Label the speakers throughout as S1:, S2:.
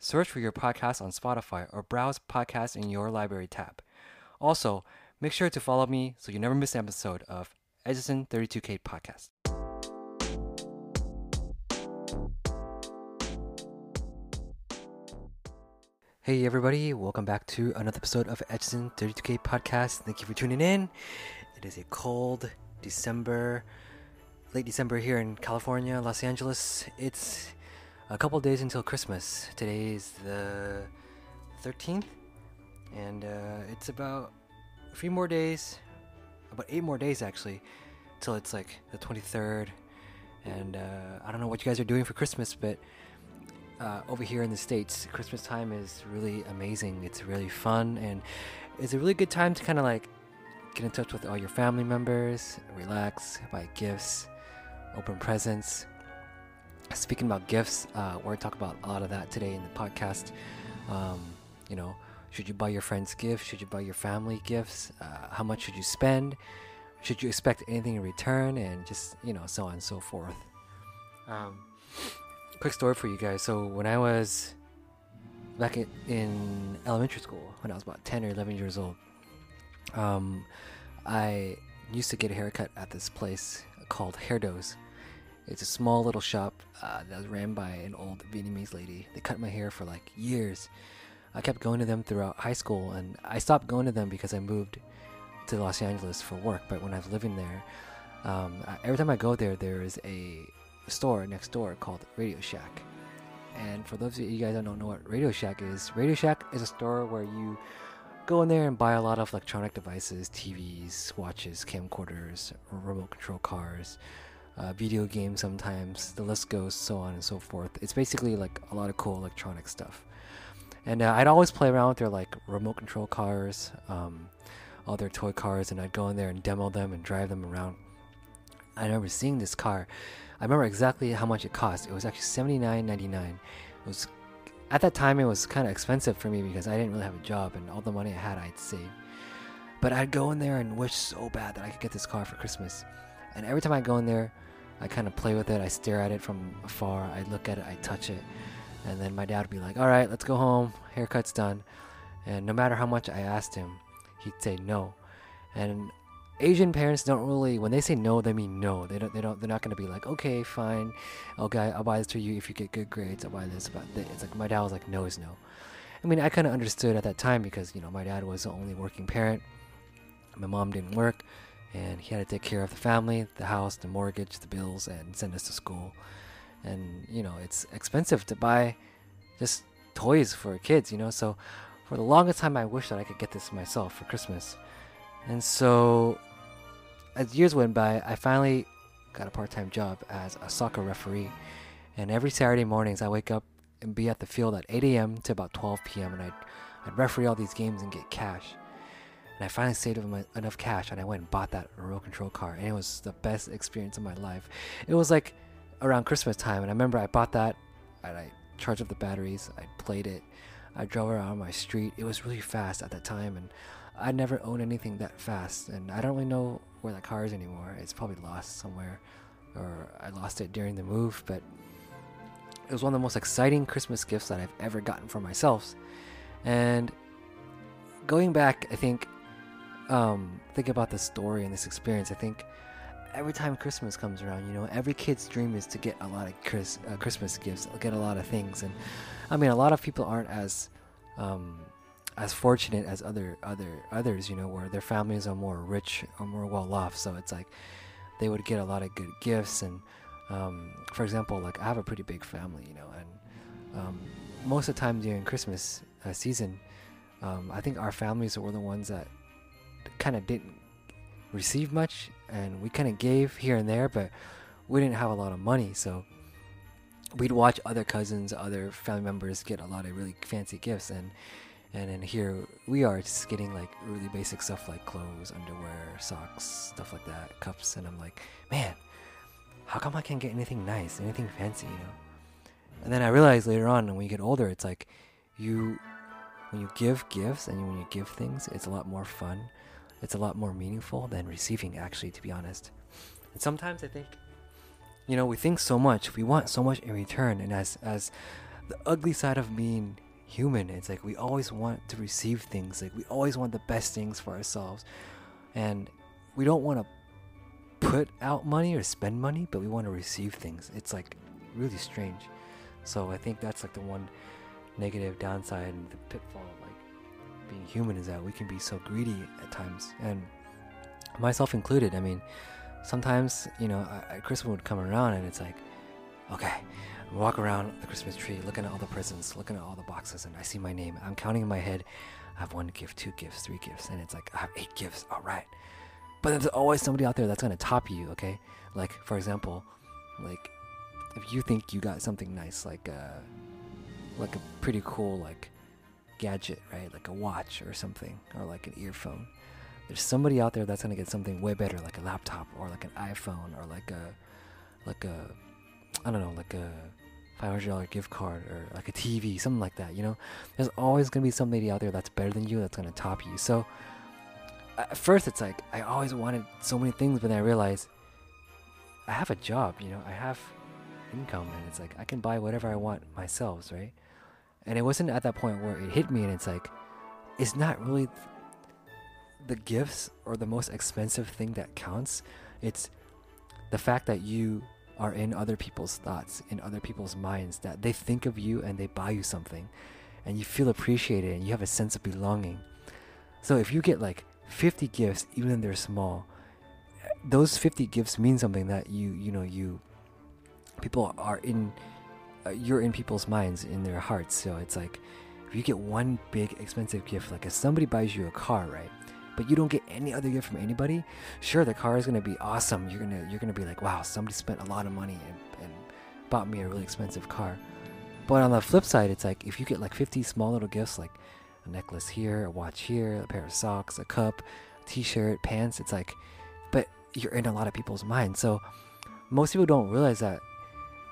S1: Search for your podcast on Spotify or browse podcasts in your library tab. Also, make sure to follow me so you never miss an episode of Echizen 32K Podcast. Hey everybody, welcome back to another episode of Echizen 32K Podcast. Thank you for tuning in. It is a cold December, late December here in California, Los Angeles. It's a couple days until Christmas. Today is the 13th, and uh, it's about a few more days, about eight more days actually, till it's like the 23rd. And uh, I don't know what you guys are doing for Christmas, but uh, over here in the States, Christmas time is really amazing. It's really fun, and it's a really good time to kind of like get in touch with all your family members, relax, buy gifts, open presents speaking about gifts, uh, we're going to talk about a lot of that today in the podcast. Um, you know, should you buy your friends gifts? Should you buy your family gifts? Uh, how much should you spend? Should you expect anything in return? And just, you know, so on and so forth. Um, quick story for you guys. So, when I was back in, in elementary school, when I was about 10 or 11 years old, um, I used to get a haircut at this place called Hairdos it's a small little shop uh, that was ran by an old Vietnamese lady. They cut my hair for like years. I kept going to them throughout high school, and I stopped going to them because I moved to Los Angeles for work. But when I was living there, um, every time I go there, there is a store next door called Radio Shack. And for those of you guys that don't know what Radio Shack is, Radio Shack is a store where you go in there and buy a lot of electronic devices, TVs, watches, camcorders, remote control cars, uh, video games sometimes. The list goes so on and so forth. It's basically like a lot of cool electronic stuff. And uh, I'd always play around with their like remote control cars, um, all their toy cars, and I'd go in there and demo them and drive them around. I remember seeing this car. I remember exactly how much it cost. It was actually seventy nine ninety nine. It was at that time it was kind of expensive for me because I didn't really have a job and all the money I had I'd save. But I'd go in there and wish so bad that I could get this car for Christmas. And every time I go in there, I kind of play with it. I stare at it from afar. I look at it. I touch it. And then my dad would be like, all right, let's go home. Haircut's done. And no matter how much I asked him, he'd say no. And Asian parents don't really when they say no, they mean no. They don't. They don't. They're not going to be like, okay, fine, okay, I'll buy this for you if you get good grades. I'll buy this. About it's like my dad was like, no is no. I mean, I kind of understood at that time because you know my dad was the only working parent. My mom didn't work, and he had to take care of the family, the house, the mortgage, the bills, and send us to school. And you know, it's expensive to buy just toys for kids, you know. So for the longest time, I wished that I could get this myself for Christmas. And so as years went by, I finally got a part-time job as a soccer referee. And every Saturday mornings, I wake up and be at the field at 8 a.m. to about 12 p.m. and I'd, I'd referee all these games and get cash. And I finally saved enough cash and I went and bought that remote control car. And it was the best experience of my life. It was like around Christmas time. And I remember I bought that and I charged up the batteries. I played it. I drove around my street. It was really fast at that time. And I never owned anything that fast. And I don't really know where that car is anymore. It's probably lost somewhere. Or I lost it during the move. But it was one of the most exciting Christmas gifts that I've ever gotten for myself. And going back, I think um, think about the story and this experience, I think every time Christmas comes around, you know, every kid's dream is to get a lot of Chris, uh, Christmas gifts, get a lot of things, and I mean, a lot of people aren't as um, as fortunate as other other others, you know, where their families are more rich or more well off. So it's like they would get a lot of good gifts, and um, for example, like I have a pretty big family, you know, and um, most of the time during Christmas uh, season, um, I think our families were the ones that kind of didn't receive much, and we kind of gave here and there, but we didn't have a lot of money. So we'd watch other cousins, other family members get a lot of really fancy gifts, and and then here we are just getting like really basic stuff like clothes, underwear, socks, stuff like that, cups, and I'm like, man, how come I can't get anything nice, anything fancy, you know? And then I realized later on, when you get older, it's like you when you give gifts and when you give things, it's a lot more fun. It's a lot more meaningful than receiving, actually, to be honest. And sometimes I think, you know, we think so much, we want so much in return, and as as the ugly side of being human, it's like we always want to receive things, like we always want the best things for ourselves, and we don't want to put out money or spend money, but we want to receive things. It's like really strange. So I think that's like the one negative downside and the pitfall of being human is that we can be so greedy at times, and myself included. I mean, sometimes you know, I, Christmas would come around and it's like, okay, walk around the Christmas tree, looking at all the presents, looking at all the boxes, and I see my name. I'm counting in my head. I have one gift, two gifts, three gifts, and it's like I have eight gifts. All right, but there's always somebody out there that's gonna top you. Okay, like for example, like if you think you got something nice, like uh, like a pretty cool like gadget, right? Like a watch or something, or like an earphone. There's somebody out there that's gonna get something way better, like a laptop or like an iPhone or like a like a I don't know, like a five hundred dollar gift card or like a TV, something like that. You know, there's always gonna be somebody out there that's better than you, that's gonna top you. So at first, it's like I always wanted so many things, but then I realized I have a job. You know, I have income, and it's like I can buy whatever I want myself, right? And it wasn't at that point where it hit me, and it's like it's not really the gifts or the most expensive thing that counts. It's the fact that you are in other people's thoughts, in other people's minds, that they think of you and they buy you something and you feel appreciated and you have a sense of belonging. So if you get like 50 gifts, even if they're small, those 50 gifts mean something that you, you know, you, people are in, Uh, you're in people's minds, in their hearts. So it's like, if you get one big expensive gift, like if somebody buys you a car, right? but you don't get any other gift from anybody, sure the car is gonna be awesome. You're gonna you're gonna be like, wow, somebody spent a lot of money and, and bought me a really expensive car. But on the flip side, it's like if you get like 50 small little gifts, like a necklace here, a watch here, a pair of socks, a cup, a t-shirt, pants, it's like, but you're in a lot of people's minds. So most people don't realize that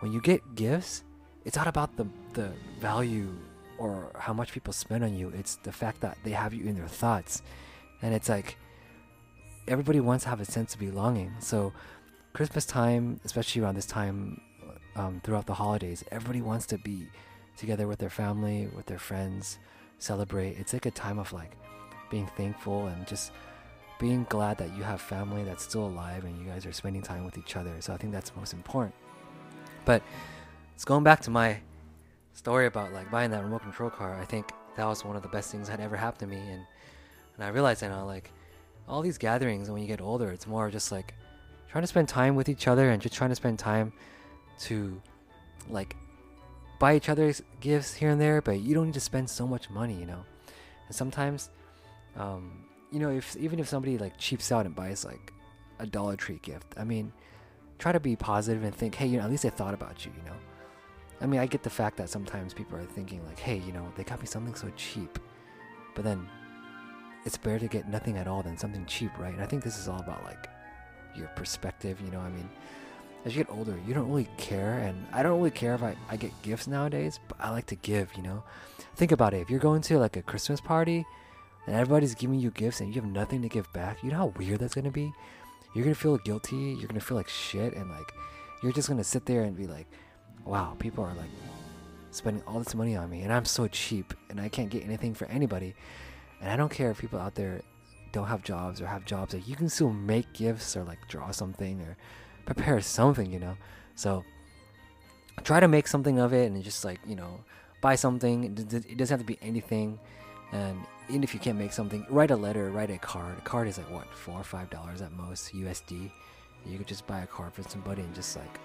S1: when you get gifts, it's not about the the value or how much people spend on you. It's the fact that they have you in their thoughts and it's like everybody wants to have a sense of belonging. So Christmas time, especially around this time, um, throughout the holidays, everybody wants to be together with their family, with their friends, celebrate. It's like a time of like being thankful and just being glad that you have family that's still alive and you guys are spending time with each other. So I think that's most important. But it's going back to my story about like buying that remote control car. I think that was one of the best things that ever happened to me and and I realized you know like all these gatherings and when you get older, it's more just like trying to spend time with each other and just trying to spend time to like buy each other's gifts here and there, but you don't need to spend so much money, you know. And sometimes, um, you know, if even if somebody like cheaps out and buys like a Dollar Tree gift, I mean, try to be positive and think, hey, you know, at least I thought about you, you know. I mean, I get the fact that sometimes people are thinking like, hey, you know, they got me something so cheap, but then it's better to get nothing at all than something cheap, right? And I think this is all about like your perspective, you know. I mean, as you get older, you don't really care, and I don't really care if I, I get gifts nowadays, but I like to give, you know. Think about it. If you're going to like a Christmas party and everybody's giving you gifts and you have nothing to give back, you know how weird that's gonna be? You're gonna feel guilty, you're gonna feel like shit, and like you're just gonna sit there and be like, wow, people are like spending all this money on me, and I'm so cheap, and I can't get anything for anybody. And I don't care if people out there don't have jobs or have jobs. Like you can still make gifts or like draw something or prepare something, you know. So try to make something of it and just like you know buy something. It doesn't have to be anything. And even if you can't make something, write a letter, write a card. A card is like what four or five dollars at most USD. You could just buy a card for somebody and just like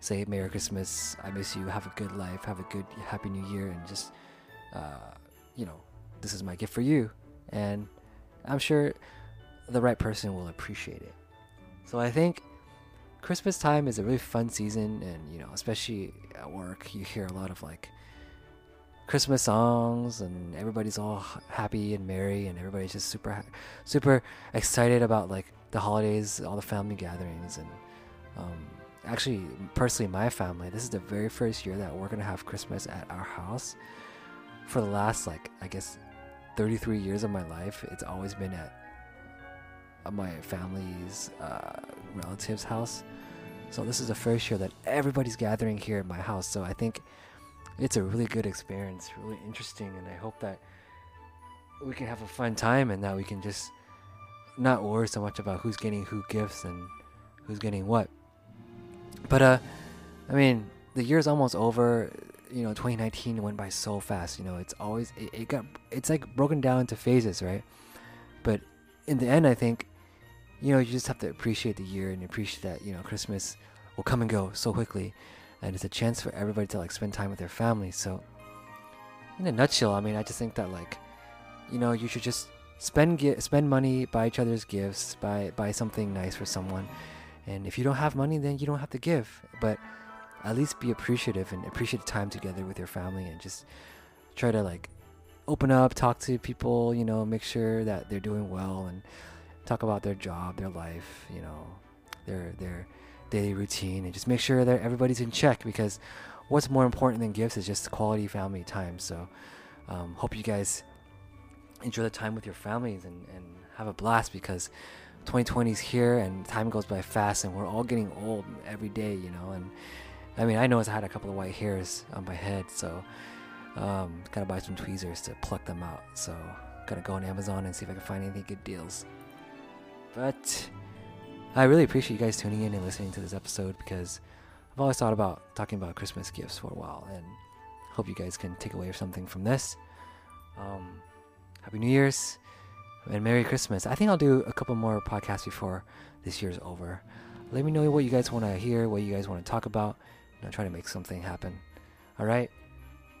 S1: say Merry Christmas, I miss you, have a good life, have a good Happy New Year, and just uh, you know this is my gift for you. And I'm sure the right person will appreciate it. So I think Christmas time is a really fun season, and you know, especially at work, you hear a lot of like Christmas songs, and everybody's all happy and merry, and everybody's just super, super excited about like the holidays, all the family gatherings, and um, actually, personally, my family, this is the very first year that we're gonna have Christmas at our house. For the last like, I guess, 33 years of my life, it's always been at my family's uh, relatives' house. So this is the first year that everybody's gathering here at my house. So I think it's a really good experience, really interesting, and I hope that we can have a fun time and that we can just not worry so much about who's getting who gifts and who's getting what. But uh, I mean, the year's almost over. You know, 2019 went by so fast. You know, it's always it, it got it's like broken down into phases, right? But in the end, I think you know, you just have to appreciate the year and appreciate that, you know, Christmas will come and go so quickly. And it's a chance for everybody to like spend time with their family. So, in a nutshell, I mean, I just think that like, you know, you should just spend spend money, buy each other's gifts, buy buy something nice for someone. And if you don't have money, then you don't have to give. But at least be appreciative and appreciate the time together with your family and just try to like open up, talk to people, you know, make sure that they're doing well and talk about their job, their life, you know, their their daily routine, and just make sure that everybody's in check because what's more important than gifts is just quality family time. So, um, hope you guys enjoy the time with your families and, and have a blast because 2020 is here and time goes by fast and we're all getting old every day, you know. And I mean, I know I had a couple of white hairs on my head, so um, gotta buy some tweezers to pluck them out. So, gotta go on Amazon and see if I can find any good deals. But I really appreciate you guys tuning in and listening to this episode because I've always thought about talking about Christmas gifts for a while and hope you guys can take away something from this. Um, Happy New Year's and Merry Christmas. I think I'll do a couple more podcasts before this year's over. Let me know what you guys want to hear, what you guys want to talk about, and I'll try to make something happen. All right.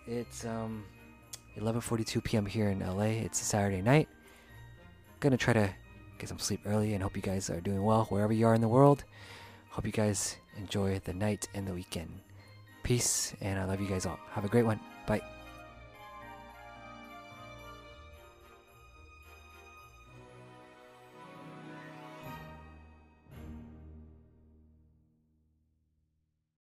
S1: It's um 11:42 p.m. here in LA. It's a Saturday night. Gonna try to get some sleep early and hope you guys are doing well wherever you are in the world. Hope you guys enjoy the night and the weekend. Peace, and I love you guys all. Have a great one. Bye.